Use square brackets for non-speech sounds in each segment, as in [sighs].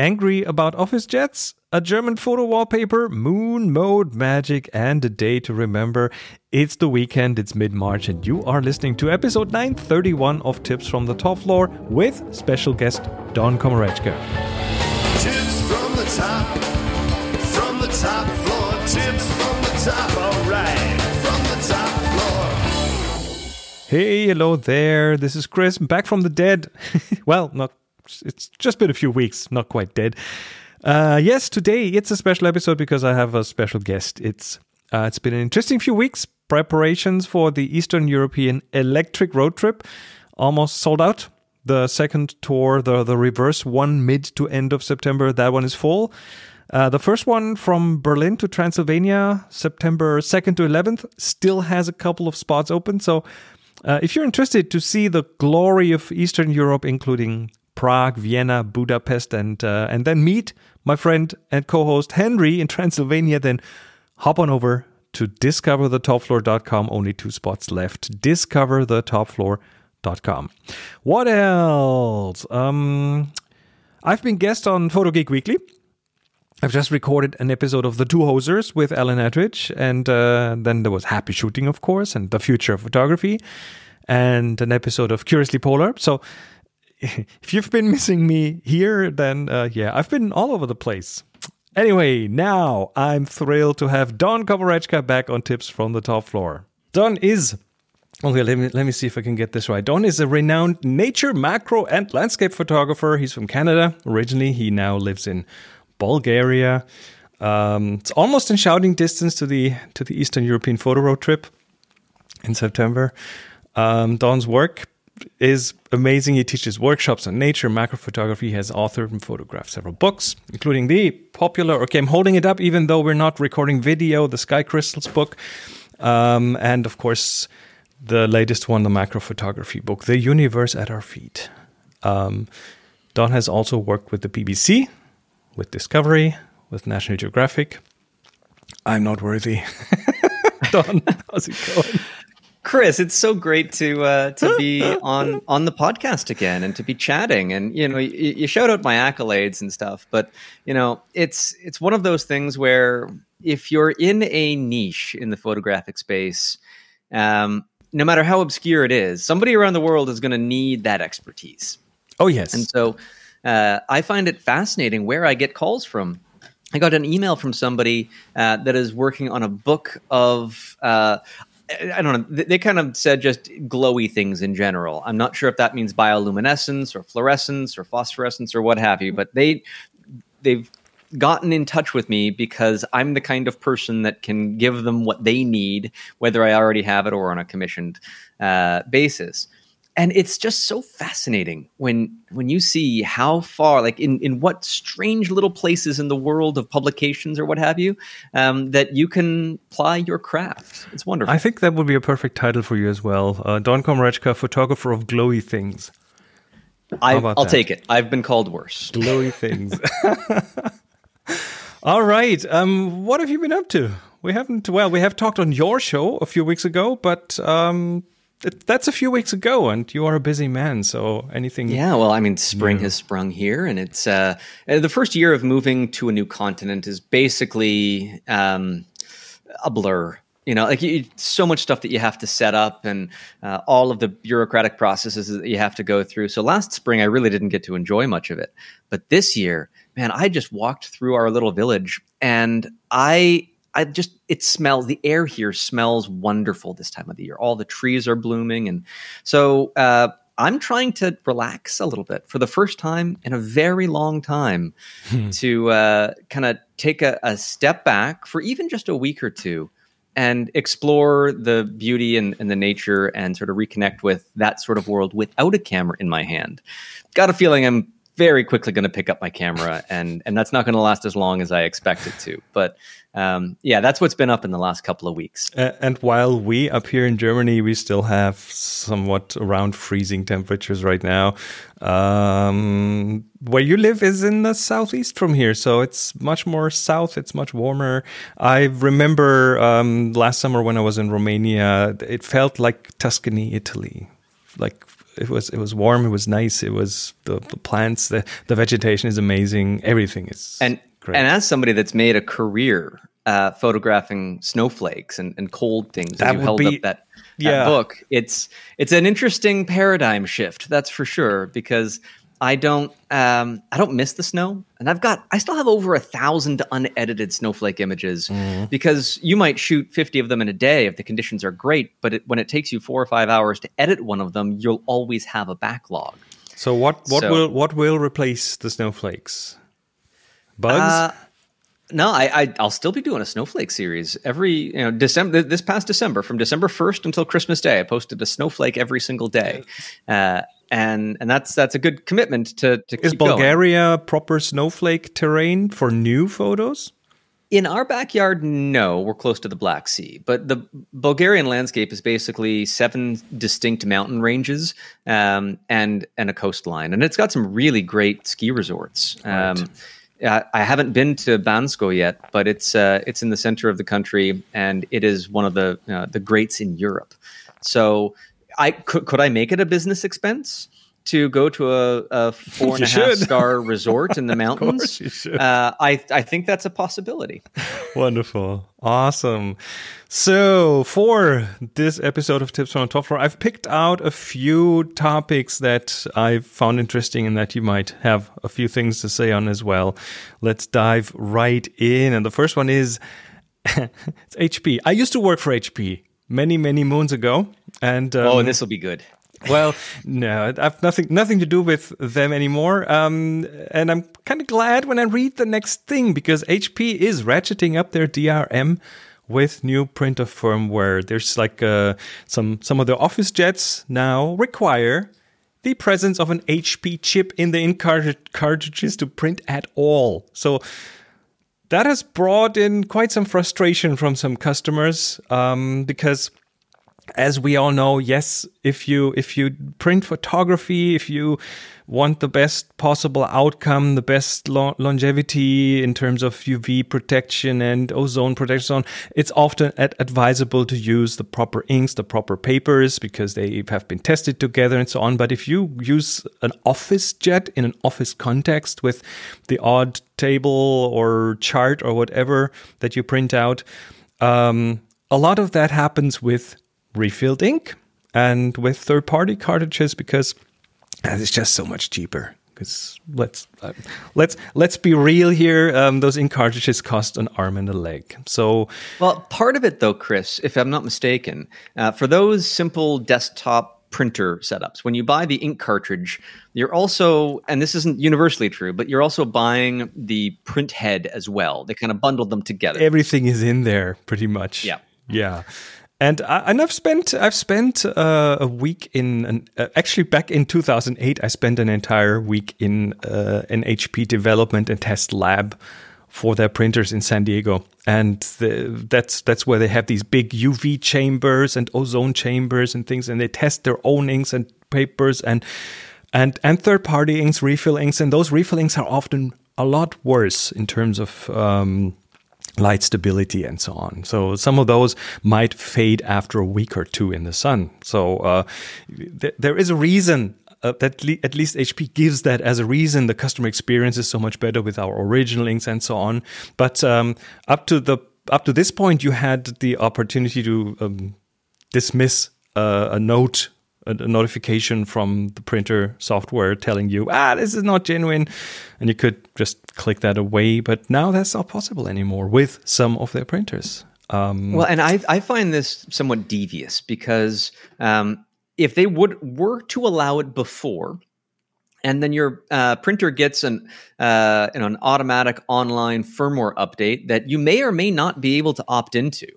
angry about OfficeJets, a German photo wallpaper, moon mode magic, and a day to remember. It's the weekend, it's mid March, and you are listening to episode 931 of Tips from the Top Floor with special guest Don Komarechka. Tips from the top, from the top floor. Tips from the top, alright, from the top floor. Hey, hello there. This is Chris, back from the dead. [laughs] well, not it's just been a few weeks, not quite dead. Uh, yes, today it's a special episode because I have a special guest. It's uh, it's been an interesting few weeks. Preparations for the Eastern European electric road trip almost sold out. The second tour, the the reverse one, mid to end of September, that one is full. Uh, the first one from Berlin to Transylvania, September 2nd to 11th, still has a couple of spots open. So, uh, if you're interested to see the glory of Eastern Europe, including Prague, Vienna, Budapest, and uh, and then meet my friend and co-host Henry in Transylvania, then hop on over to discoverthetopfloor.com. Only two spots left. Discoverthetopfloor.com. What else? Um, I've been guest on Photo Geek Weekly. I've just recorded an episode of The Two Hosers with Alan Attridge, and uh, then there was Happy Shooting, of course, and The Future of Photography, and an episode of Curiously Polar. So [laughs] if you've been missing me here, then uh, yeah, I've been all over the place. Anyway, now I'm thrilled to have Don Komarechka back on Tips from the Top Floor. Don is Okay, let me let me see if I can get this right. Don is a renowned nature, macro, and landscape photographer. He's from Canada originally. He now lives in Bulgaria. Um, it's almost in shouting distance to the to the Eastern European photo road trip in September. Um, Don's work is amazing. He teaches workshops on nature, macro photography. He has authored and photographed several books, including the popular, okay, I'm holding it up even though we're not recording video, the Sky Crystals book. Um, and of course, the latest one, the macro photography book, The Universe at Our Feet. Um, Don has also worked with the BBC, with Discovery, with National Geographic. I'm not worthy. [laughs] Don, how's it going? Chris, it's so great to uh, to be [laughs] on on the podcast again and to be chatting. And you know, you, you shout out my accolades and stuff, but you know, it's it's one of those things where if you're in a niche in the photographic space, um, no matter how obscure it is, somebody around the world is going to need that expertise. Oh yes, and so uh, I find it fascinating where I get calls from. I got an email from somebody uh, that is working on a book of. Uh, I don't know. They kind of said just glowy things in general. I'm not sure if that means bioluminescence or fluorescence or phosphorescence or what have you, but they they've gotten in touch with me because I'm the kind of person that can give them what they need, whether I already have it or on a commissioned uh, basis and it's just so fascinating when when you see how far like in in what strange little places in the world of publications or what have you um, that you can ply your craft. It's wonderful. I think that would be a perfect title for you as well. Uh, don komarechka photographer of glowy things. I, will take it. I've been called worse. Glowy things. [laughs] All right um, what have you been up to? We haven't well we have talked on your show a few weeks ago but um, that's a few weeks ago, and you are a busy man. So anything? Yeah, well, I mean, spring new. has sprung here, and it's uh, uh, the first year of moving to a new continent is basically um, a blur. You know, like you, so much stuff that you have to set up, and uh, all of the bureaucratic processes that you have to go through. So last spring, I really didn't get to enjoy much of it, but this year, man, I just walked through our little village, and I I just it smells the air here smells wonderful this time of the year. All the trees are blooming, and so uh, I'm trying to relax a little bit for the first time in a very long time hmm. to uh, kind of take a, a, step back for even just a week or two and explore the beauty and, and the nature and sort of reconnect with that sort of world without a camera in my hand. Got a feeling I'm very quickly going to pick up my camera and and that's not going to last as long as I expect it to. But um, yeah, that's what's been up in the last couple of weeks. And while we up here in Germany, we still have somewhat around freezing temperatures right now. Um, where you live is in the southeast from here, so it's much more south. It's much warmer. I remember um, last summer when I was in Romania, it felt like Tuscany, Italy, like it was it was warm. It was nice. It was the, the plants. The the vegetation is amazing. Everything is and great. and as somebody that's made a career uh, photographing snowflakes and, and cold things, That as you held be- up that, that yeah. book. It's it's an interesting paradigm shift, that's for sure. Because I don't um, I don't miss the snow, and I've got I still have over a thousand unedited snowflake images Mm-hmm. because you might shoot fifty of them in a day if the conditions are great, but it, when it takes you four or five hours to edit one of them, you'll always have a backlog. so what what so- will what will replace the snowflakes? Bugs. Uh, no, I, I I'll still be doing a snowflake series every you know December. This past December, from December first until Christmas Day, I posted a snowflake every single day, uh, and and that's that's a good commitment to to is keep going. Bulgaria proper snowflake terrain for new photos? In our backyard, no, we're close to the Black Sea. But the Bulgarian landscape is basically seven distinct mountain ranges um, and and a coastline, and it's got some really great ski resorts. Um, I I haven't been to Bansko yet, but it's uh, it's in the center of the country, and it is one of the uh, the greats in Europe. So, I could could I make it a business expense to go to a, a [laughs] four and a half star [laughs] resort in the [laughs] mountains? Uh, I I think that's a possibility. Wonderful. Awesome. So, for this episode of Tips from the Top Floor, I've picked out a few topics that I found interesting and that you might have a few things to say on as well. Let's dive right in. And the first one is it's HP. I used to work for HP many, many moons ago. And um, Oh, and this will be good. well, [laughs] no, I've nothing nothing to do with them anymore. Um, and I'm kind of glad when I read the next thing because HP is ratcheting up their DRM with new printer firmware. There's like uh, some some of the OfficeJets now require the presence of an HP chip in the ink cartridge- cartridges to print at all. So that has brought in quite some frustration from some customers um, because as we all know, yes, if you if you print photography, if you want the best possible outcome, the best lo- longevity in terms of UV protection and ozone protection, it's often ad- advisable to use the proper inks, the proper papers, because they have been tested together and so on. But if you use an OfficeJet in an office context with the odd table or chart or whatever that you print out, um, a lot of that happens with refilled ink and with third party cartridges because uh, it's just so much cheaper. Because let's uh, let's let's be real here. Um, those ink cartridges cost an arm and a leg. So Well, part of it, though, Chris, if I'm not mistaken, uh, for those simple desktop printer setups, when you buy the ink cartridge, you're also, and this isn't universally true, but you're also buying the print head as well. They kind of bundled them together. everything is in there pretty much. Yeah. yeah. And I, and I've spent I've spent uh, a week in an, uh, actually back in 2008 I spent an entire week in uh, an HP development and test lab for their printers in San Diego, and the, that's that's where they have these big UV chambers and ozone chambers and things, and they test their own inks and papers and and and third party inks, refill inks, and those refill inks are often a lot worse in terms of um, light stability and so on. So some of those might fade after a week or two in the sun. So uh, th- there is a reason. Uh, that le- at least HP gives that as a reason the customer experience is so much better with our original inks and so on. But um, up to the up to this point, you had the opportunity to um, dismiss uh, a note a, a notification from the printer software telling you ah this is not genuine and you could just click that away but now that's not possible anymore with some of their printers um, Well, and I I find this somewhat devious because um, if they would were to allow it before, and then your uh, printer gets an uh, an automatic online firmware update that you may or may not be able to opt into,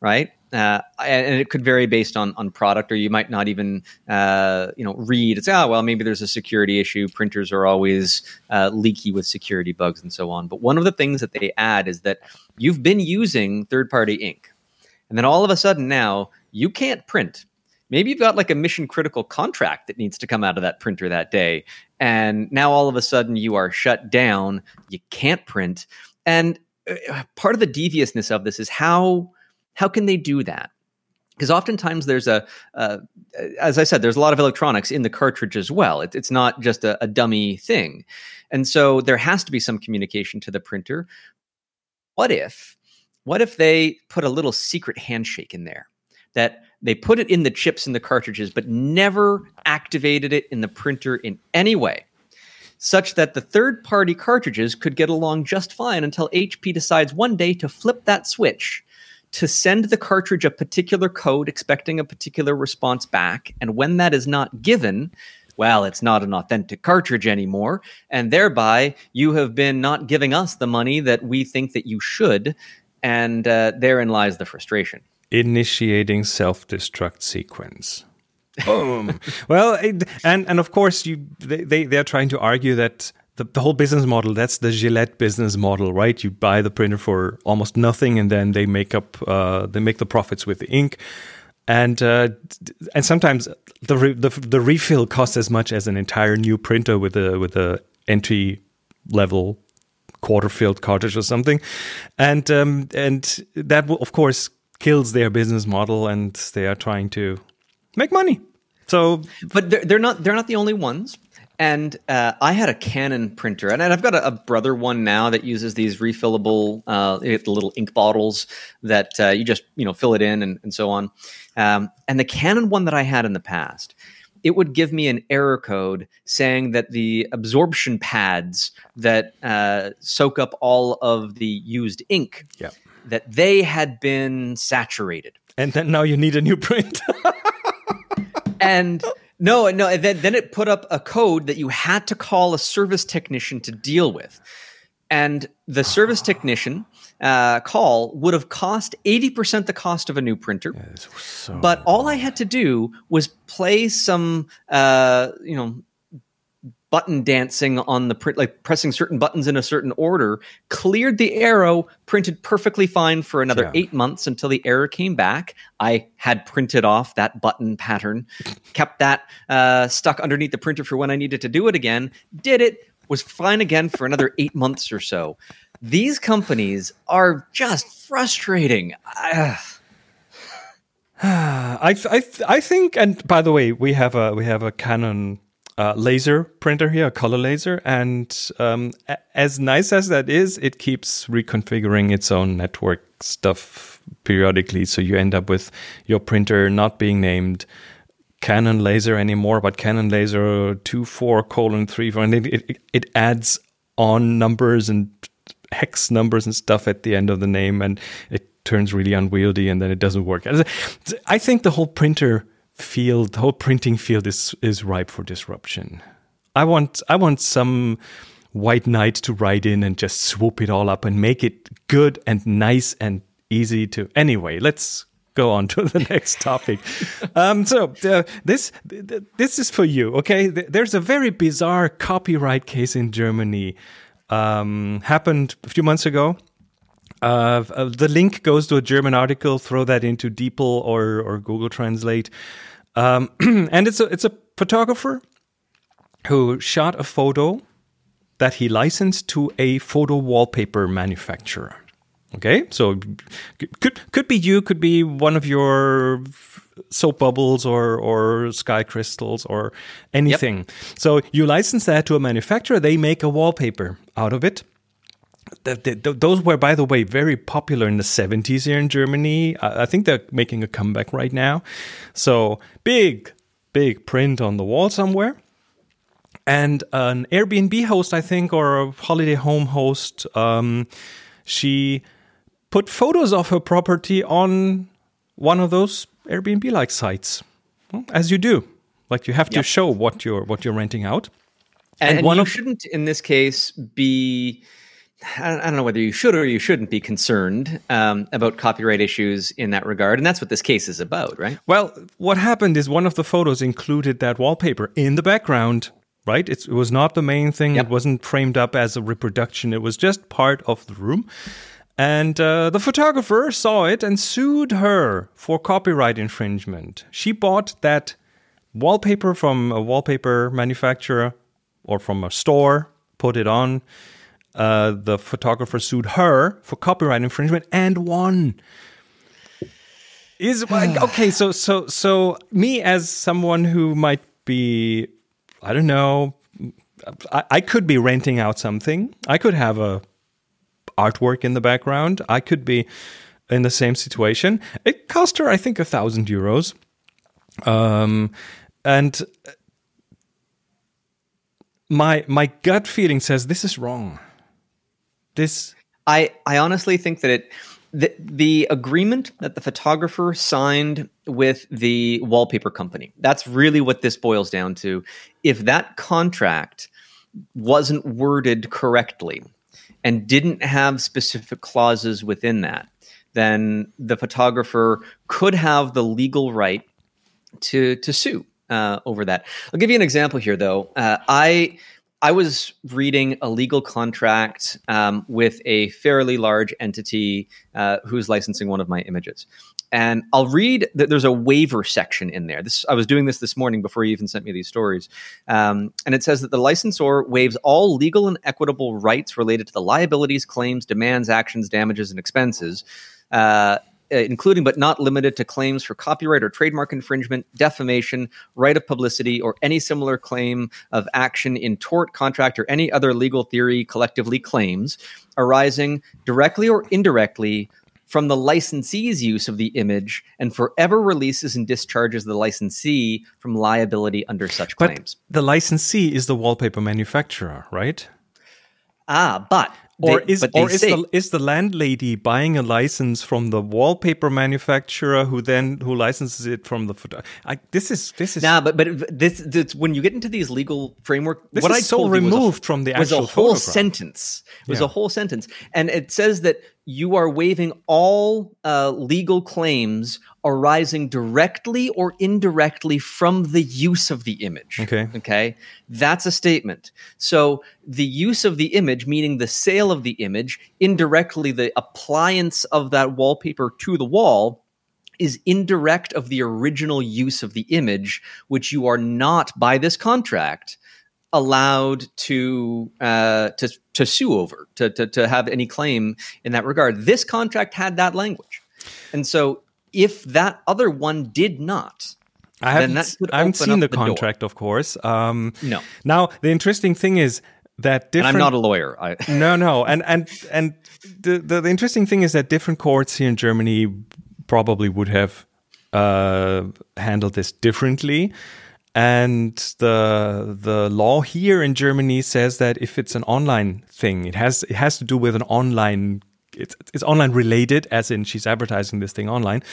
right? Uh, and, it could vary based on on product, or you might not even uh, you know read. It's ah well, maybe there's a security issue. Printers are always uh, leaky with security bugs and so on. But one of the things that they add is that you've been using third party ink, and then all of a sudden now you can't print. Maybe you've got like a mission critical contract that needs to come out of that printer that day. And now all of a sudden you are shut down. You can't print. And uh, part of the deviousness of this is how how can they do that? because oftentimes there's a uh, as i said there's a lot of electronics in the cartridge as well. It, it's not just a, a dummy thing. And so there has to be some communication to the printer. What if what if they put a little secret handshake in there that they put it in the chips in the cartridges but never activated it in the printer in any way such that the third party cartridges could get along just fine until HP decides one day to flip that switch to send the cartridge a particular code expecting a particular response back. And when that is not given, well, it's not an authentic cartridge anymore. And thereby, you have been not giving us the money that we think that you should. And uh, therein lies the frustration. Initiating self destruct sequence. Boom. [laughs] well, it, and and of course, you they they they're trying to argue that the, the whole business model that's the Gillette business model, right? You buy the printer for almost nothing, and then they make up uh, they make the profits with the ink, and uh, and sometimes the, re- the the refill costs as much as an entire new printer with a with a entry level quarter filled cartridge or something, and um, and that of course kills their business model, and they are trying to make money. So, but they're, they're not they're not the only ones. And uh, I had a Canon printer, and I've got a, a, brother one now that uses these refillable uh, little ink bottles that uh, you just you know fill it in and, and so on. Um, and the Canon one that I had in the past, it would give me an error code saying that the absorption pads that uh, soak up all of the used ink, yeah. that they had been saturated. And then now you need a new print. [laughs] and no, no. Then, then it put up a code that you had to call a service technician to deal with, and the service technician uh, call would have cost eighty percent the cost of a new printer. Yeah, so but all I had to do was play some, uh, you know, button dancing on the print, like pressing certain buttons in a certain order, cleared the arrow, printed perfectly fine for another Yeah. eight months until the error came back. I had printed off that button pattern, kept that uh, stuck underneath the printer for when I needed to do it again, did it, was fine again for another eight months or so. These companies are just frustrating. [sighs] I, I, I think, and by the way, we have a we have a Canon uh, laser printer here, a color laser, and um, a- as nice as that is, it keeps reconfiguring its own network stuff periodically. So you end up with your printer not being named Canon laser anymore, but Canon laser two four colon three four, and it, it, it adds on numbers and hex numbers and stuff at the end of the name, and it turns really unwieldy, and then it doesn't work. I think the whole printer field, the whole printing field is is ripe for disruption. I want I want some white knight to ride in and just swoop it all up and make it good and nice and easy to. Anyway, let's go on to [laughs] the next topic. [laughs] um, so uh, this th- th- this is for you, okay? Th- There's a very bizarre copyright case in Germany. Um, happened a few months ago. Uh, uh, the link goes to a German article. Throw that into DeepL or or Google Translate. Um, [clears throat] and it's a it's a photographer who shot a photo that he licensed to a photo wallpaper manufacturer. Okay, so could could be you, could be one of your soap bubbles or or sky crystals or anything. So you license that to a manufacturer. They make a wallpaper out of it. The, the, those were, by the way, very popular in the 70s here in Germany. I, I think they're making a comeback right now. So big, big print on the wall somewhere and an Airbnb host, I think, or a holiday home host, um, she put photos of her property on one of those Airbnb-like sites, as you do. Like you have to Yep. show what you're what you're renting out. And, And and one you of- shouldn't, in this case, be. I don't, know whether you should or you shouldn't be concerned um, about copyright issues in that regard, and that's what this case is about, right? Well, what happened is one of the photos included that wallpaper in the background, right? It's, it was not the main thing. Yep. It wasn't framed up as a reproduction. It was just part of the room. And uh, the photographer saw it and sued her for copyright infringement. She bought that wallpaper from a wallpaper manufacturer or from a store, put it on. Uh, the photographer sued her for copyright infringement and won. Is [sighs] okay. So so so me as someone who might be, I don't know, I, I could be renting out something. I could have a artwork in the background. I could be in the same situation. It cost her, I think, a thousand euros. Um, and my my gut feeling says this is wrong. This I I honestly think that it the, the agreement that the photographer signed with the wallpaper company that's really what this boils down to. If that contract wasn't worded correctly and didn't have specific clauses within that then the photographer could have the legal right to to sue uh, over that. I'll give you an example here though. Uh, i I was reading a legal contract um, with a fairly large entity uh, who's licensing one of my images. And I'll read that there's a waiver section in there. This I was doing this this morning before you even sent me these stories. Um, and it says that the licensor waives all legal and equitable rights related to the liabilities, claims, demands, actions, damages, and expenses. Uh, including but not limited to claims for copyright or trademark infringement, defamation, right of publicity, or any similar claim of action in tort, contract, or any other legal theory collectively claims arising directly or indirectly from the licensee's use of the image and forever releases and discharges the licensee from liability under such but claims. the licensee is the wallpaper manufacturer, right? Ah, but Or they- is or is say- the is the landlady buying a license from the wallpaper manufacturer who then who licenses it from the photo? I, this is this is Nah, but but this, this when you get into these legal framework, This what is I so was a- removed from the actual was a whole photograph. sentence. It was Yeah. a whole sentence, and it says that you are waiving all uh, legal claims arising directly or indirectly from the use of the image. Okay. Okay, that's a statement. So the use of the image, meaning the sale of the image, indirectly the appliance of that wallpaper to the wall is indirect of the original use of the image, which you are not by this contract allowed to uh, to to sue over to, to to have any claim in that regard. This contract had that language, and so if that other one did not, I haven't, I haven't seen the the door. contract, of course. Um, No. Now the interesting thing is that and different. I'm not a lawyer. I, [laughs] no, no, and and and the, the the interesting thing is that different courts here in Germany probably would have uh, handled this differently. And the the law here in Germany says that if it's an online thing, it has it has to do with an online. It's, it's online related, as in she's advertising this thing online.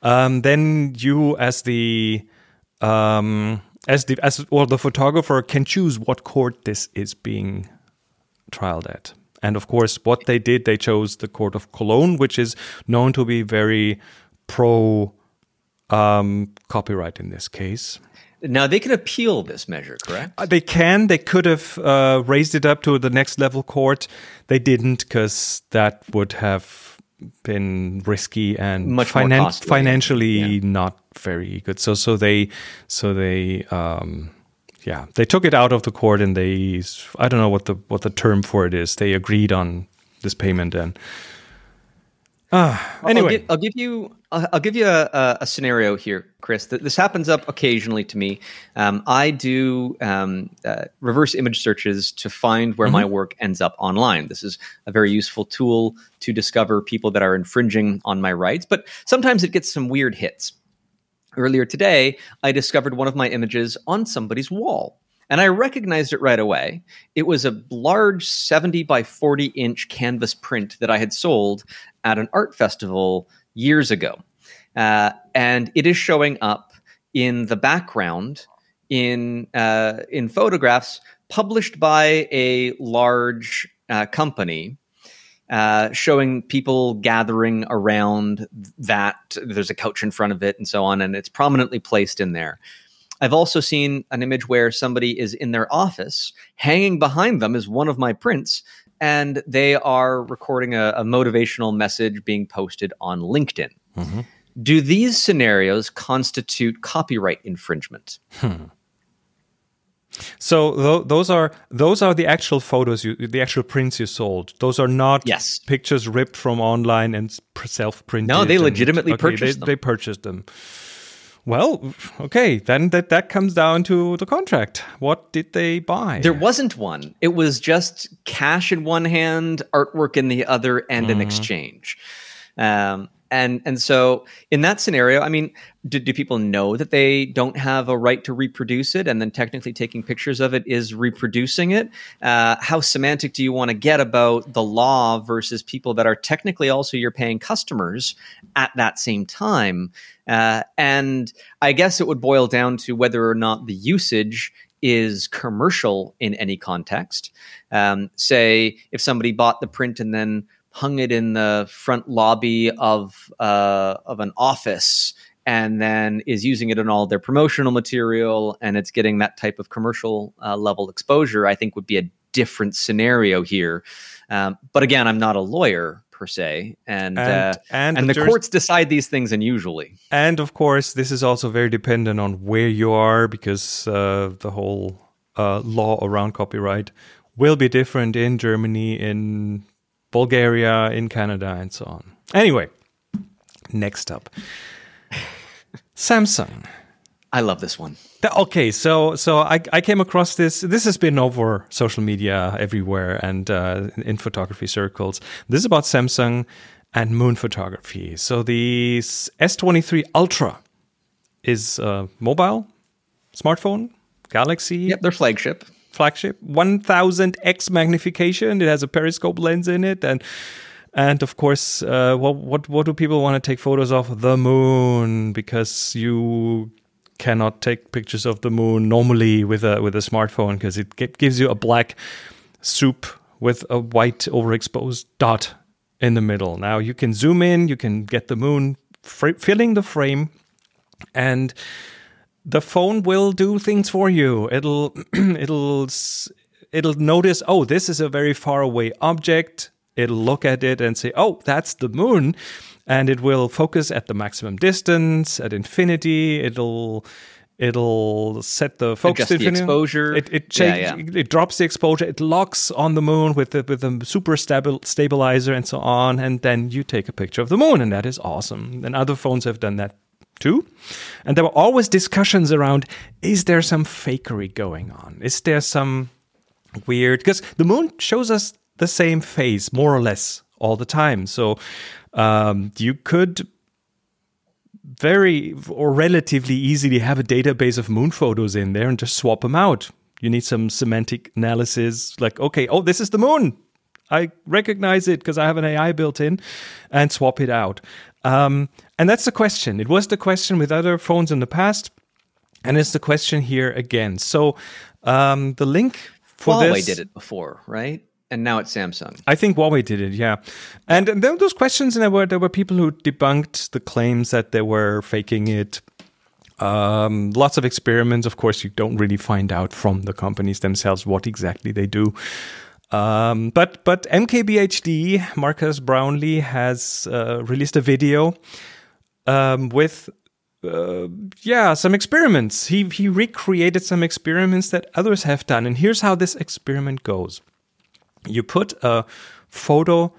Um, then you, as the um, as the as or the photographer, can choose what court this is being trialed at. And of course, what they did, they chose the court of Cologne, which is known to be very pro um, copyright in this case. Now they can appeal this measure, correct? Uh, They can, they could have uh, raised it up to the next level court. They didn't because that would have been risky and Much more financially Yeah. not very good. So, so they, so they, um, yeah, they took it out of the court and they, I don't know what the what the term for it is. They agreed on this payment and. Ah, I'll anyway, I'll, give you I'll, give you a, a, scenario here, Chris. This happens up occasionally to me. Um, I do um, uh, reverse image searches to find where my work ends up online. This is a very useful tool to discover people that are infringing on my rights, but sometimes it gets some weird hits. Earlier today, I discovered one of my images on somebody's wall. And I recognized it right away. It was a large 70 by 40 inch canvas print that I had sold at an art festival years ago. Uh, and it is showing up in the background in, uh, in photographs published by a large uh, company uh, showing people gathering around that. There's a couch in front of it and so on, and it's prominently placed in there. I've also seen an image where somebody is in their office, hanging behind them is one of my prints, and they are recording a, a motivational message being posted on LinkedIn. Mm-hmm. Do these scenarios constitute copyright infringement? Hmm. So tho- those are those are the actual photos, you, the actual prints you sold. Those are not Yes. pictures ripped from online and self printed. No, they legitimately purchased they, them. They purchased them. Well, okay, then that that comes down to the contract. What did they buy? There wasn't one. It was just cash in one hand, artwork in the other, and an exchange. Um, and and so in that scenario, I mean, do, do people know that they don't have a right to reproduce it, and then technically taking pictures of it is reproducing it? Uh, how semantic do you want to get about the law versus people that are technically also your paying customers at that same time? Uh, and I guess it would boil down to whether or not the usage is commercial in any context. Um, say, if somebody bought the print and then hung it in the front lobby of uh, of an office and then is using it in all their promotional material and it's getting that type of commercial uh, level exposure, I think would be a different scenario here. Um, but again, I'm not a lawyer per se, and And- uh, and and the the courts decide these things unusually. And of course, this is also very dependent on where you are because uh, the whole uh, law around copyright will be different in Germany, in Bulgaria, in Canada, and so on. Anyway, next up [laughs] Samsung. I love this one. Okay, so so I, I came across this. This has been over social media everywhere and uh, in photography circles. This is about Samsung and moon photography. So the S twenty three Ultra is a mobile smartphone, Galaxy Yep, their flagship. Flagship, one thousand x magnification. It has a periscope lens in it, and and of course, uh, what what what do people want to take photos of? The moon, because you cannot take pictures of the moon normally with a with a smartphone because it gi- gives you a black soup with a white overexposed dot in the middle. Now you can zoom in, you can get the moon filling the frame, and the phone will do things for you. It'll [clears throat] it'll it'll notice, oh, this is a very far away object. It'll look at it and say, oh, that's the moon, and it will focus at the maximum distance at infinity. It'll it'll set the focus the exposure. It it, Yeah, yeah. it drops the exposure. It locks on the moon with the with a super stabil, stabilizer and so on, and then you take a picture of the moon, and that is awesome. And other phones have done that too. And there were always discussions around: is there some fakery going on? Is there some weird? Because the moon shows us the same face more or less all the time, so um, you could very or relatively easily have a database of moon photos in there and just swap them out. You need some semantic analysis, like, okay, oh, this is the moon. I recognize it because I have an AI built in and swap it out. Um, and that's the question. It was the question with other phones in the past, and it's the question here again. So um, the link for Huawei this did it before, right? And now it's Samsung. I think Huawei did it, yeah. And, and there were those questions, and there were there were people who debunked the claims that they were faking it. Um, lots of experiments. Of course, you don't really find out from the companies themselves what exactly they do. Um, but but MKBHD Marques Brownlee has uh, released a video um, with uh, yeah some experiments. He he recreated some experiments that others have done, and here's how this experiment goes. You put a photo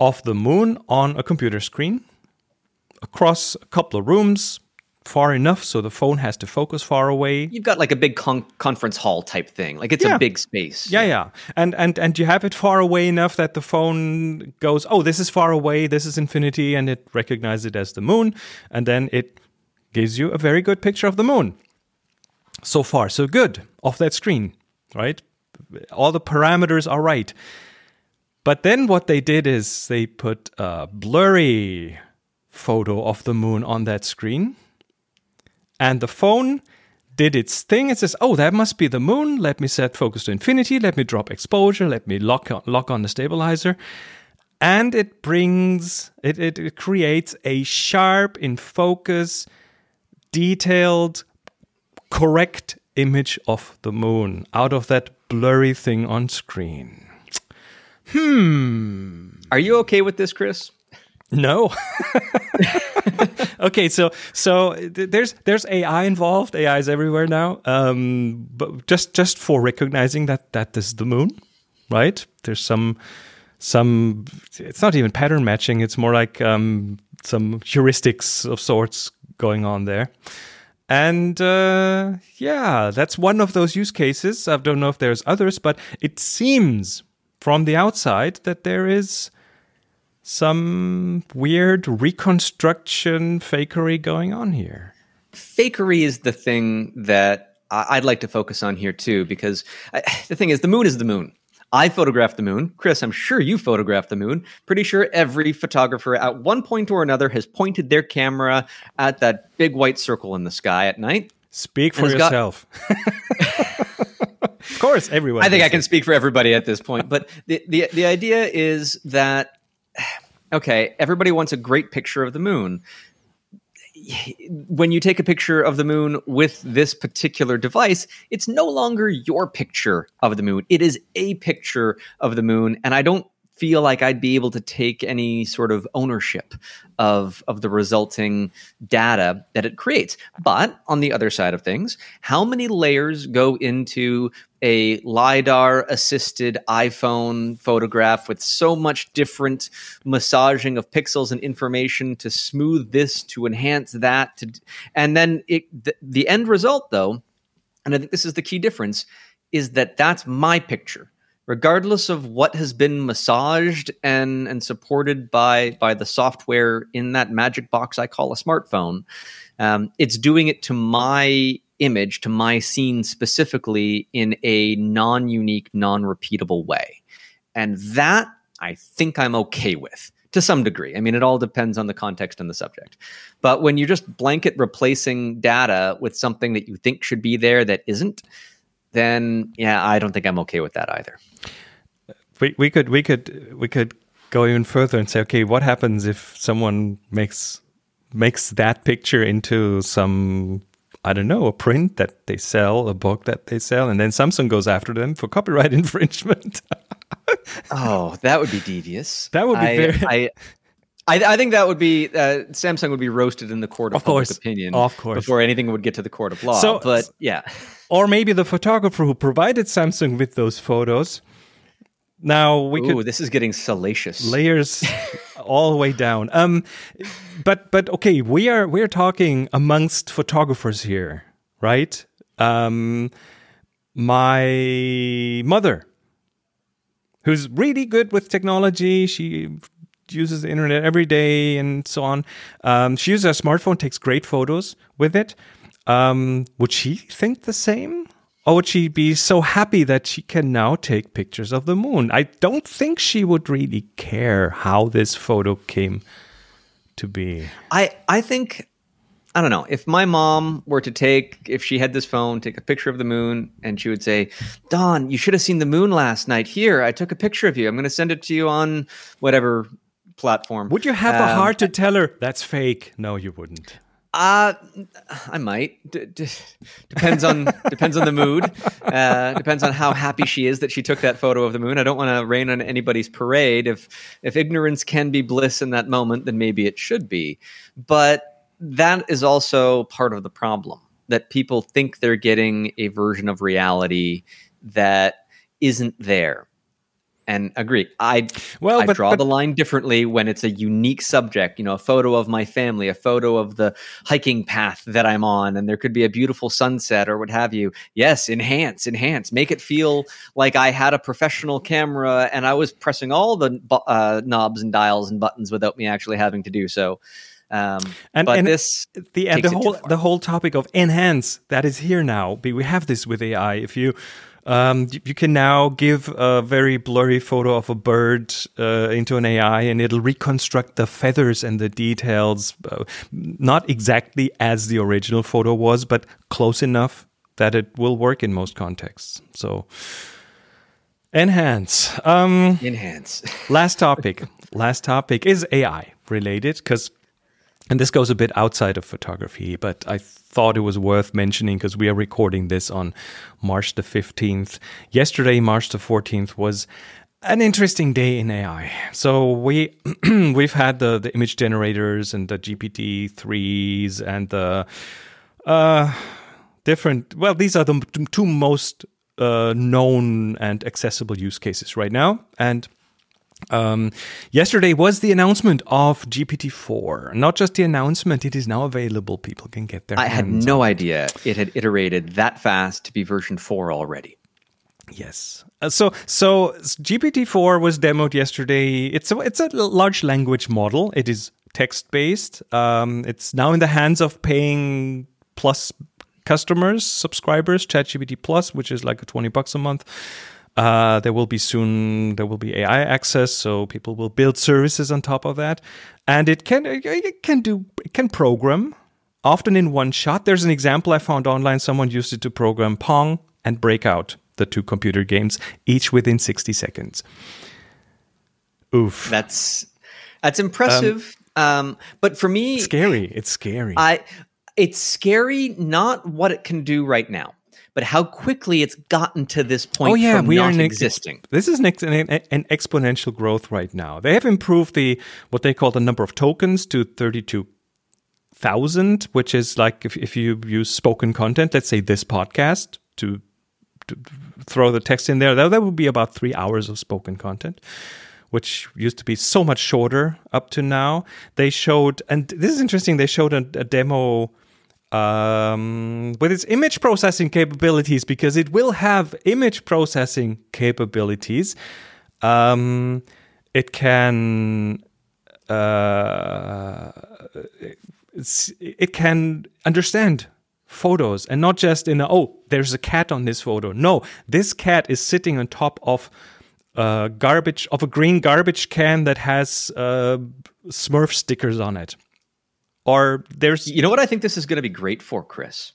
of the moon on a computer screen across a couple of rooms far enough so the phone has to focus far away. You've got like a big con- conference hall type thing. Like it's Yeah. a big space. yeah yeah. And and and you have it far away enough that the phone goes oh this is far away. This is infinity and it recognizes it as the moon. And then it gives you a very good picture of the moon. So far so good off that screen right? All the parameters are right. But then what they did is they put a blurry photo of the moon on that screen and the phone did its thing. It says, "Oh, that must be the moon. Let me set focus to infinity. Let me drop exposure. Let me lock on, lock on the stabilizer." And it brings it, it, it creates a sharp, in focus, detailed, correct image of the moon out of that blurry thing on screen. Hmm. Are you okay with this, Chris? No. [laughs] okay, so so th- there's there's AI involved. AI is everywhere now. Um, but just just for recognizing that that is the moon, right? There's some some. It's not even pattern matching. It's more like um, some heuristics of sorts going on there. And uh, yeah, that's one of those use cases. I don't know if there's others, but it seems from the outside that there is some weird reconstruction fakery going on here. fakery is the thing that I'd like to focus on here too, because I, the thing is, the moon is the moon. I photographed the moon. Chris, I'm sure you photographed the moon. Pretty sure every photographer at one point or another has pointed their camera at that big white circle in the sky at night. Speak for it's got- yourself. [laughs] of course, everyone. I think I can it. speak for everybody at this point, but the, the the idea is that okay, everybody wants a great picture of the moon. When you take a picture of the moon with this particular device, it's no longer your picture of the moon. It is a picture of the moon, and I don't feel like I'd be able to take any sort of ownership of of the resulting data that it creates. But on the other side of things, how many layers go into a lidar assisted iPhone photograph with so much different massaging of pixels and information to smooth this to enhance that to and then it the, the end result though and I think this is the key difference is that that's my picture regardless of what has been massaged and and supported by by the software in that magic box I call a smartphone um, it's doing it to my image to my scene specifically in a non-unique non-repeatable way and that I think I'm okay with to some degree. I mean, it all depends on the context and the subject. But when you're just blanket replacing data with something that you think should be there that isn't, then yeah, I don't think I'm okay with that either. we, we could we could we could go even further and say, okay, what happens if someone makes makes that picture into some I don't know a print that they sell, a book that they sell, and then Samsung goes after them for copyright [laughs] infringement. Oh, that would be devious. That would be I, very- I, I, I think that would be uh, Samsung would be roasted in the court of, Of course. public opinion, Of course. before anything would get to the court of law. So- but yeah, or maybe the photographer who provided Samsung with those photos. Now we ooh, could this is getting salacious. layers [laughs] all the way down. Um, but but okay, we are we're talking amongst photographers here, right? Um, my mother, who's really good with technology, she uses the internet every day and so on. Um, she uses a smartphone, takes great photos with it. Um, would she think the same? Or would she be so happy that she can now take pictures of the moon? I don't think she would really care how this photo came to be. I I think I don't know if my mom were to take if she had this phone take a picture of the moon and she would say, "Don, you should have seen the moon last night. Here, I took a picture of you. I'm going to send it to you on whatever platform." Would you have the Um, heart to tell her that's fake? No, you wouldn't. Uh, I might. D- d- depends on [laughs] depends on the mood. Uh, depends on how happy she is that she took that photo of the moon. I don't want to rain on anybody's parade. If if ignorance can be bliss in that moment, then maybe it should be. But that is also part of the problem that people think they're getting a version of reality that isn't there. And agree. I Well, I but- draw but- the line differently when it's a unique subject. You know, a photo of my family, a photo of the hiking path that I'm on, and there could be a beautiful sunset or what have you. Yes, enhance, enhance, make it feel like I had a professional camera and I was pressing all the uh, knobs and dials and buttons without me actually having to do so. Um, And- but and this, the the whole the whole topic of enhance that is here now. But We have this with AI. If you um, you- can now give a very blurry photo of a bird uh, into an AI, and it'll reconstruct the feathers and the details, uh, not exactly as the original photo was, but close enough that it will work in most contexts. So enhance. Um, enhance. [laughs] last topic last topic is ai related because and this goes a bit outside of photography but i thought it was worth mentioning because we are recording this on march the 15th yesterday march the 14th was an interesting day in AI. So we [clears throat] we've had the the image generators and the GPT threes and the uh, different. Well, these are the two most uh, known and accessible use cases right now. And um, yesterday was the announcement of GPT four. Not just the announcement; it is now available. People can get their. I had no idea it had iterated that fast to be version four already. Yes. Uh, so so GPT four was demoed yesterday. It's a it's a large language model. It is text based. Um, it's now in the hands of paying plus customers, subscribers. ChatGPT Plus, which is like twenty bucks a month. Uh, there will be soon there will be AI access, so people will build services on top of that, and it can it can do it can program often in one shot. There's an example I found online. Someone used it to program Pong and Breakout, the two computer games, each within 60 seconds. Oof. That's that's impressive. Um, but for me, scary. It's scary. I it's scary not what it can do right now, but how quickly it's gotten to this point oh yeah, from we not are in existing. This is an, ex- an, an exponential growth right now. They have improved the what they call the number of tokens to 32,000, which is like if, if you use spoken content, let's say this podcast to, to throw the text in there, that, that would be about three hours of spoken content which used to be so much shorter up to now. They showed, and this is interesting, they showed a, a demo um, with its image processing capabilities because it will have image processing capabilities. Um, it can. Uh, it can understand photos and not just in a, oh there's a cat on this photo no this cat is sitting on top of uh, garbage of a green garbage can that has uh, Smurf stickers on it. Or there's You know what I think this is going to be great for, Chris?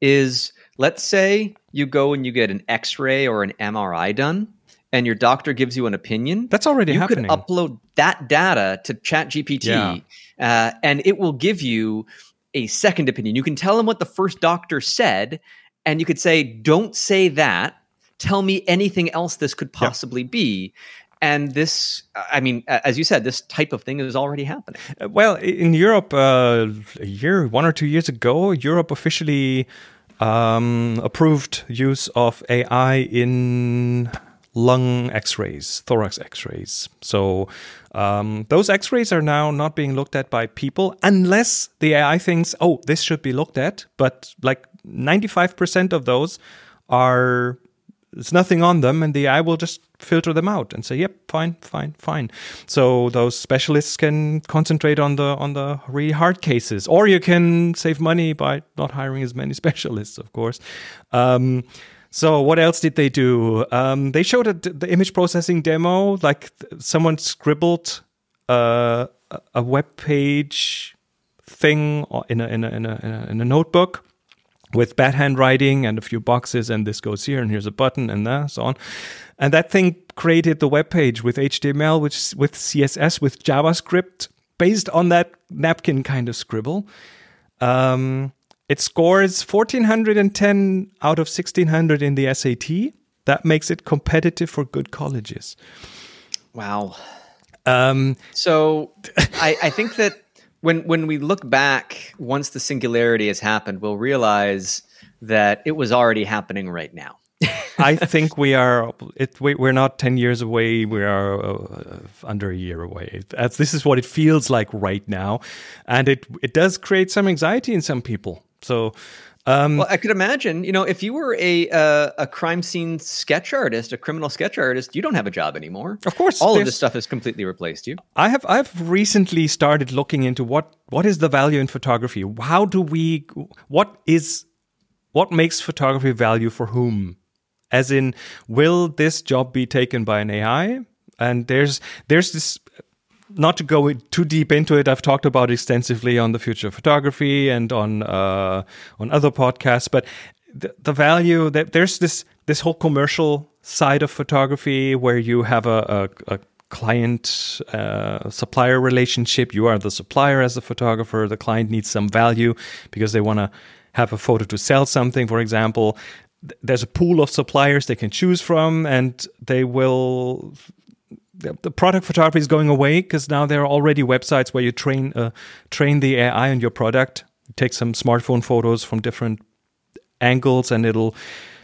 Is let's say you go and you get an X-ray or an MRI done, and your doctor gives you an opinion. That's already happening. you happening. could upload that data to ChatGPT, Yeah. uh, and it will give you a second opinion. You can tell them what the first doctor said, and you could say, "Don't say that. Tell me anything else this could possibly be." And this, I mean, as you said, this type of thing is already happening. Uh, Well, in Europe, uh, a year, one or two years ago, Europe officially um, approved use of AI in lung X-rays, thorax X-rays. So um, those X-rays are now not being looked at by people unless the AI thinks, "Oh, this should be looked at." But like ninety-five percent of those are there's nothing on them and the AI will just filter them out and say yep fine fine fine. So those specialists can concentrate on the on the really hard cases. Or you can save money by not hiring as many [laughs] specialists of course. Um, so what else did they do? Um, they showed a, the image processing demo like someone scribbled uh, a- web page thing in in a, in a, in a, in a notebook with bad handwriting and a few boxes, and this goes here, and here's a button, and uh, so on. And that thing created the web page with HTML, which with CSS, with JavaScript, based on that napkin kind of scribble. Um, it scores 1410 out of 1600 in the SAT. That makes it competitive for good colleges. Wow. Um, So I, I think that when when we look back, once the singularity has happened, we'll realize that it was already happening right now. [laughs] I think we are. It, we, we're not ten years away. We are uh, under a year away. As this is what it feels like right now, and it it does create some anxiety in some people. So, um, Well, I could imagine, you know, if you were a uh, a crime scene sketch artist, a criminal sketch artist, you don't have a job anymore. Of course, all of this stuff has completely replaced you. I have I've recently started looking into what what is the value in photography. How do we? What is what makes photography value for whom? As in, will this job be taken by an AI? And there's there's this. Not to go too deep into it, I've talked about extensively on the future of photography and on uh, on other podcasts. But the, the value that there's this this whole commercial side of photography where you have a, a, a client uh, supplier relationship. You are the supplier as a photographer. The client needs some value because they want to have a photo to sell something, for example. There's a pool of suppliers they can choose from, and they will the, product photography is going away because now there are already websites where you train uh, train the AI on your product. Take some smartphone photos from different angles, and it'll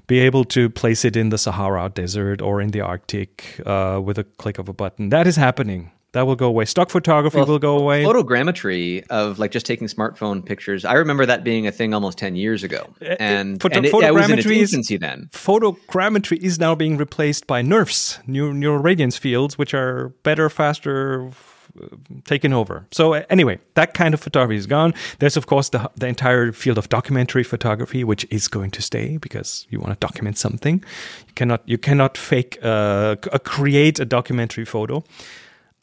be able to place it in the Sahara Desert or in the Arctic uh, with a click of a button. That is happening. That will go away. Stock photography will go away. Photogrammetry of like just taking smartphone pictures. I remember that being a thing almost ten years ago, and, photo- and it, it was in photogrammetry then. photogrammetry is now being replaced by NeRFs, new neural radiance fields, which are better, faster, taken over. So uh, anyway, that kind of photography is gone. There's of course the the entire field of documentary photography, which is going to stay because you want to document something. You cannot you cannot fake uh, uh, create a documentary photo.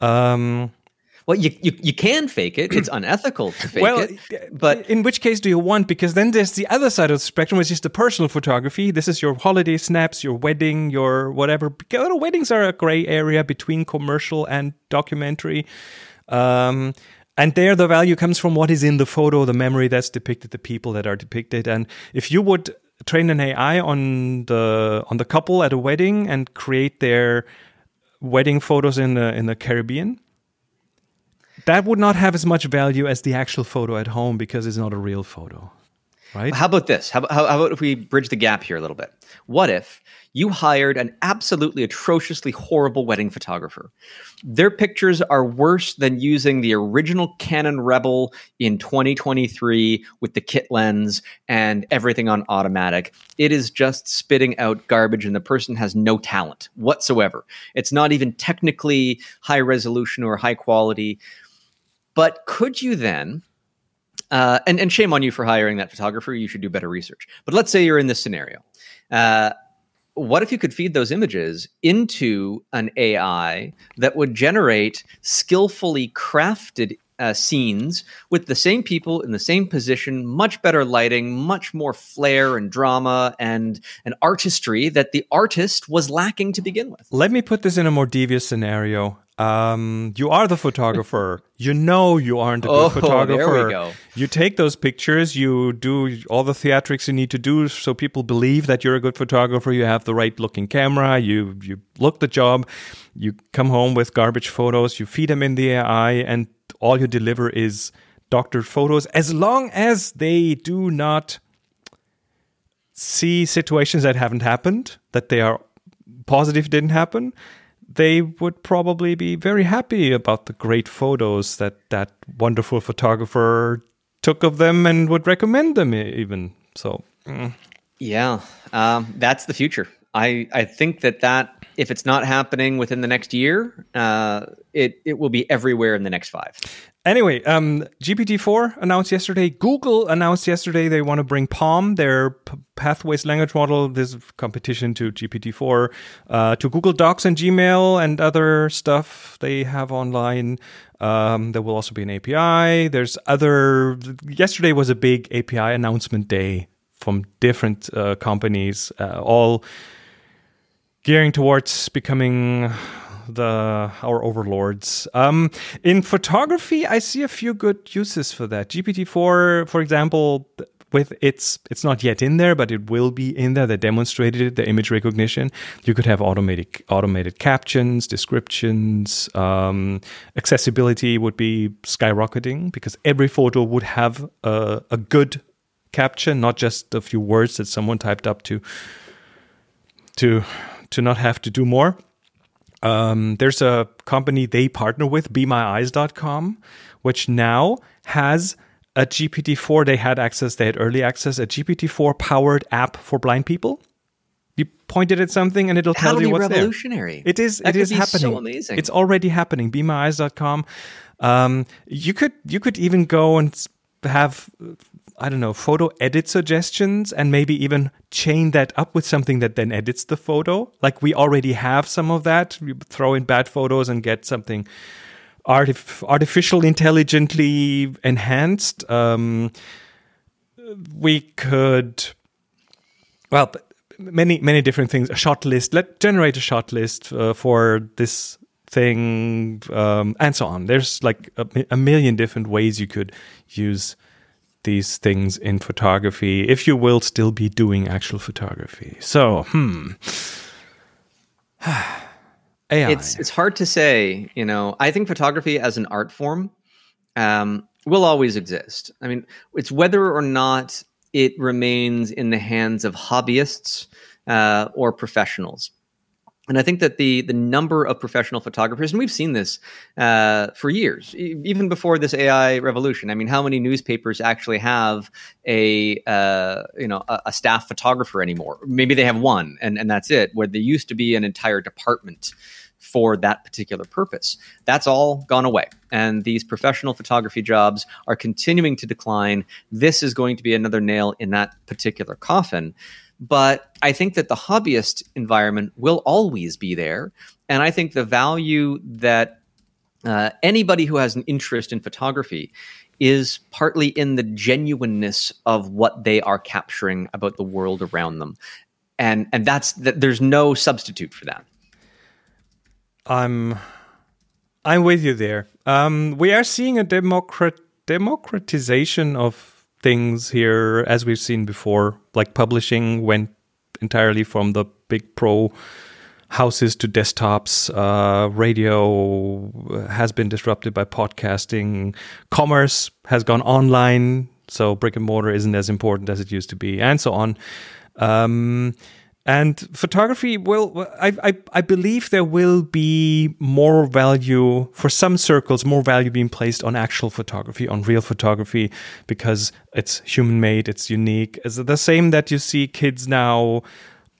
Um, Well, you, you you can fake it. It's [clears throat] unethical to fake well, it, but in which case do you want? Because then there's the other side of the spectrum, which is the personal photography. This is your holiday snaps, your wedding, your whatever. Weddings are a gray area between commercial and documentary. Um, and there, the value comes from what is in the photo, the memory that's depicted, the people that are depicted. And if you would train an AI on the on the couple at a wedding and create their wedding photos in the in the Caribbean, that would not have as much value as the actual photo at home because it's not a real photo, right? How about this? How, how, how about if we bridge the gap here a little bit? What if you hired an absolutely atrociously horrible wedding photographer? Their pictures are worse than using the original Canon Rebel in 2023 with the kit lens and everything on automatic. It is just spitting out garbage, and the person has no talent whatsoever. It's not even technically high resolution or high quality. But could you then uh, and, and shame on you for hiring that photographer. You should do better research. But let's say you're in this scenario. Uh, what if you could feed those images into an AI that would generate skillfully crafted uh, scenes with the same people in the same position, much better lighting, much more flair and drama and an artistry that the artist was lacking to begin with? Let me put this in a more devious scenario. Um, you are the photographer. you know you aren't a good Oh, [laughs] there we photographer. go. You take those pictures, you do all the theatrics you need to do so people believe that you're a good photographer. You have the right looking camera. You you look the job. You come home with garbage photos. You feed them in the AI, and all you deliver is doctored photos. As long as they do not see situations that haven't happened, that they are positive didn't happen, they would probably be very happy about the great photos that that wonderful photographer took of them and would recommend them even. So, mm. Yeah, um, that's the future. I, I think that that if it's not happening within the next year, uh, it it will be everywhere in the next five. Anyway, um, GPT-4 announced yesterday. Google announced yesterday they want to bring PaLM, their P- Pathways language model, this competition to GPT-4, uh, to Google Docs and Gmail and other stuff they have online. Um, there will also be an API. There's other. Yesterday was a big API announcement day from different uh, companies, uh, all gearing towards becoming the our overlords. Um, in photography, I see a few good uses for that. GPT-4, for example, with its it's not yet in there, but it will be in there. They demonstrated it, the image recognition. You could have automatic automated captions, descriptions. Um, accessibility would be skyrocketing because every photo would have a, a good caption, not just a few words that someone typed up to to to not have to do more. Um, there's a company they partner with, BeMyEyes.com, which now has a GPT-4. They had access, they had early access, a GPT-4 powered app for blind people. You pointed at something and it'll tell That'll you be what's there. revolutionary. It is. That it is happening. So amazing. It's already happening. BeMyEyes.com. Um, you could you could even go and have I don't know photo edit suggestions and maybe even chain that up with something that then edits the photo. Like we already have some of that. You throw in bad photos and get something artif- artificial intelligently enhanced. Um, we could well many many different things a shot list let generate a shot list uh, for this thing um, and so on there's like a, a million different ways you could use these things in photography if you will still be doing actual photography so hmm [sighs] AI. It's it's hard to say. You know, I think photography as an art form um, will always exist. I mean, it's whether or not it remains in the hands of hobbyists uh, or professionals. And I think that the the number of professional photographers, and we've seen this uh, for years, e- even before this AI revolution. I mean, how many newspapers actually have a uh, you know a, a staff photographer anymore? Maybe they have one, and and that's it. Where there used to be an entire department for that particular purpose. That's all gone away. And these professional photography jobs are continuing to decline. This is going to be another nail in that particular coffin. But I think that the hobbyist environment will always be there. And I think the value that uh, anybody who has an interest in photography is partly in the genuineness of what they are capturing about the world around them. And, and that's that there's no substitute for that. I'm I'm with you there. Um, we are seeing a democrat democratization of things here, as we've seen before. Like publishing went entirely from the big pro houses to desktops. Uh, radio has been disrupted by podcasting. Commerce has gone online, so brick and mortar isn't as important as it used to be, and so on. Um, and photography will I, I i believe there will be more value for some circles more value being placed on actual photography on real photography because it's human made it's unique it's the same that you see kids now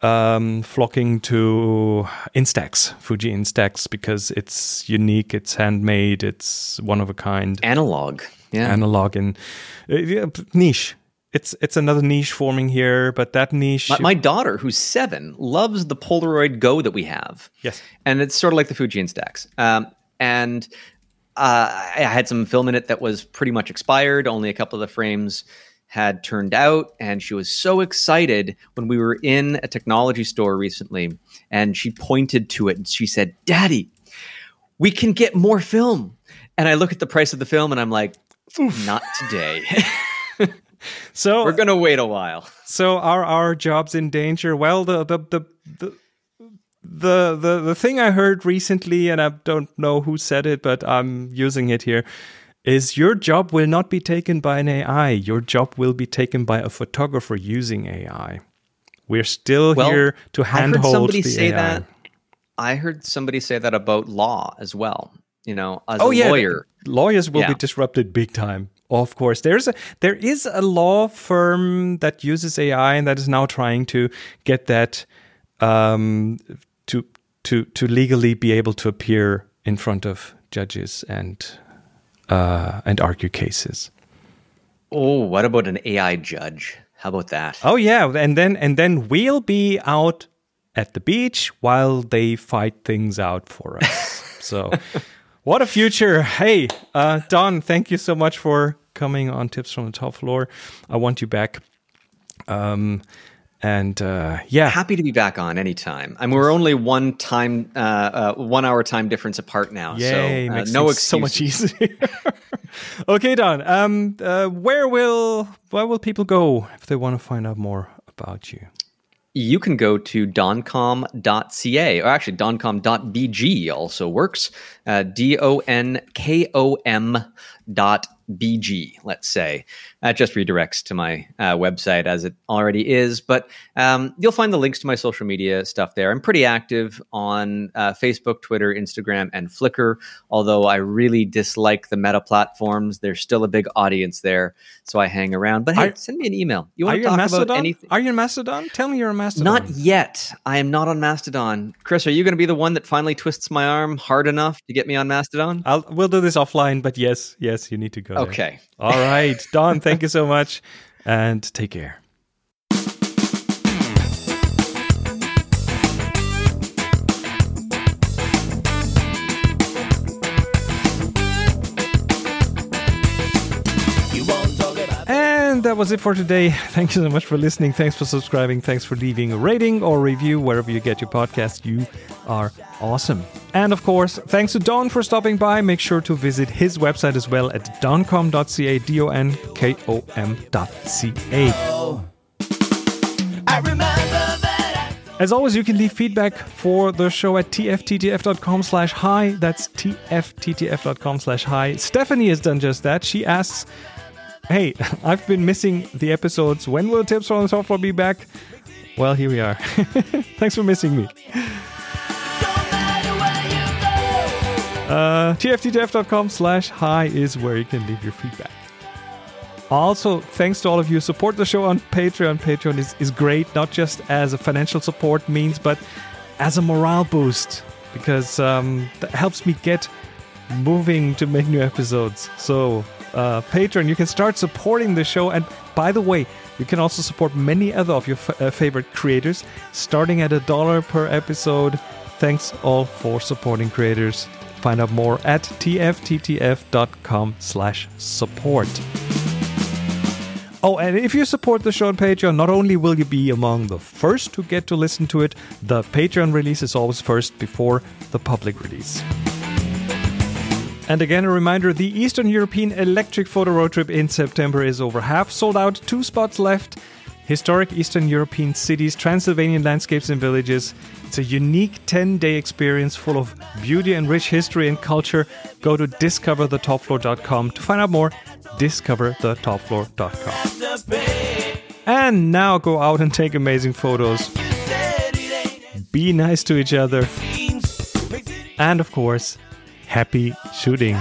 um, flocking to instax fuji instax because it's unique it's handmade it's one of a kind Analog. Yeah. analog and uh, niche it's it's another niche forming here but that niche My, my daughter, who's seven, loves the Polaroid Go that we have. Yes. and it's sort of like the Fuji Instax. Um, and uh, I had some film in it that was pretty much expired. Only a couple of the frames had turned out, and she was so excited when we were in a technology store recently, and she pointed to it and she said, "Daddy, we can get more film." And I look at the price of the film, and I'm like, "Not today. [laughs] [laughs] so We're gonna wait a while." [laughs] So are our jobs in danger? Well, the the the the the the, the thing I heard recently, and I don't know who said it, but I'm using it here, is your job will not be taken by an AI. Your job will be taken by a photographer using AI. We're still Well, here to handhold. I heard somebody say AI. that. I heard somebody say that about law as well. You know, as oh a yeah, lawyer. lawyers will be disrupted big time. Of course, there's a there is a law firm that uses AI and that is now trying to get that um, to to to legally be able to appear in front of judges and uh, and argue cases. Oh, what about an AI judge? How about that? Oh yeah, and then and then we'll be out at the beach while they fight things out for us. [laughs] so, what a future! Hey, uh, Don, thank you so much for coming on Tips from the Top Floor. I want you back. Um, and uh, yeah, Happy to be back on anytime. I mean, we're only one time, uh, uh, one hour time difference apart now. yay, so uh, makes no things so much easier. [laughs] okay, Don. Um, uh, where will where will people go if they want to find out more about you? You can go to donkom.ca or actually donkom.bg also works. Uh, D O N K O M BG, let's say. That just redirects to my uh, website as it already is. But um, you'll find the links to my social media stuff there. I'm pretty active on uh, Facebook, Twitter, Instagram, and Flickr. Although I really dislike the meta platforms, there's still a big audience there. So I hang around. But hey, Are- send me an email. You Are want you to talk about Mastodon? anything? Are you on Mastodon? Tell me you're on Mastodon. Not yet. I am not on Mastodon. Chris, are you going to be the one that finally twists my arm hard enough to get me on Mastodon? I'll we'll do this offline, but yes, yes, you need to go. there. Okay. All right, Don. Thank you so much, and take care. That was it for today. [laughs] Thank you so much for listening. Thanks for subscribing. Thanks for leaving a rating or review wherever you get your podcast. You are awesome. And of course, thanks to Don for stopping by. Make sure to visit his website as well at donkom.ca, D O N K O M.ca. I remember As always, you can leave feedback for the show at tfttf.com slash hi. That's tfttf.com slash hi. Stephanie has done just that. She asks, Hey, [laughs] I've been missing the episodes. When will Tips from the Floor be back? Well, here we are. [laughs] Thanks for missing me. Uh, tfttf.com slash hi is where you can leave your feedback. Also, thanks to all of you support the show on Patreon. Patreon is, is great, not just as a financial support means, but as a morale boost because um, that helps me get moving to make new episodes. So, uh, Patreon, you can start supporting the show. And by the way, you can also support many other of your f- uh, favorite creators, starting at a dollar per episode. Thanks all for supporting creators. Find out more at tfttf.com slash support. Oh, and if you support the show on Patreon, not only will you be among the first to get to listen to it, the Patreon release is always first before the public release. And again, a reminder the Eastern European Electric Photo Road Trip in September is over half sold out, two spots left. Historic Eastern European cities, Transylvanian landscapes and villages. It's a unique 10 day experience full of beauty and rich history and culture. Go to discoverthetopfloor.com to find out more. Discoverthetopfloor.com. And now go out and take amazing photos. Be nice to each other. And of course, happy shooting.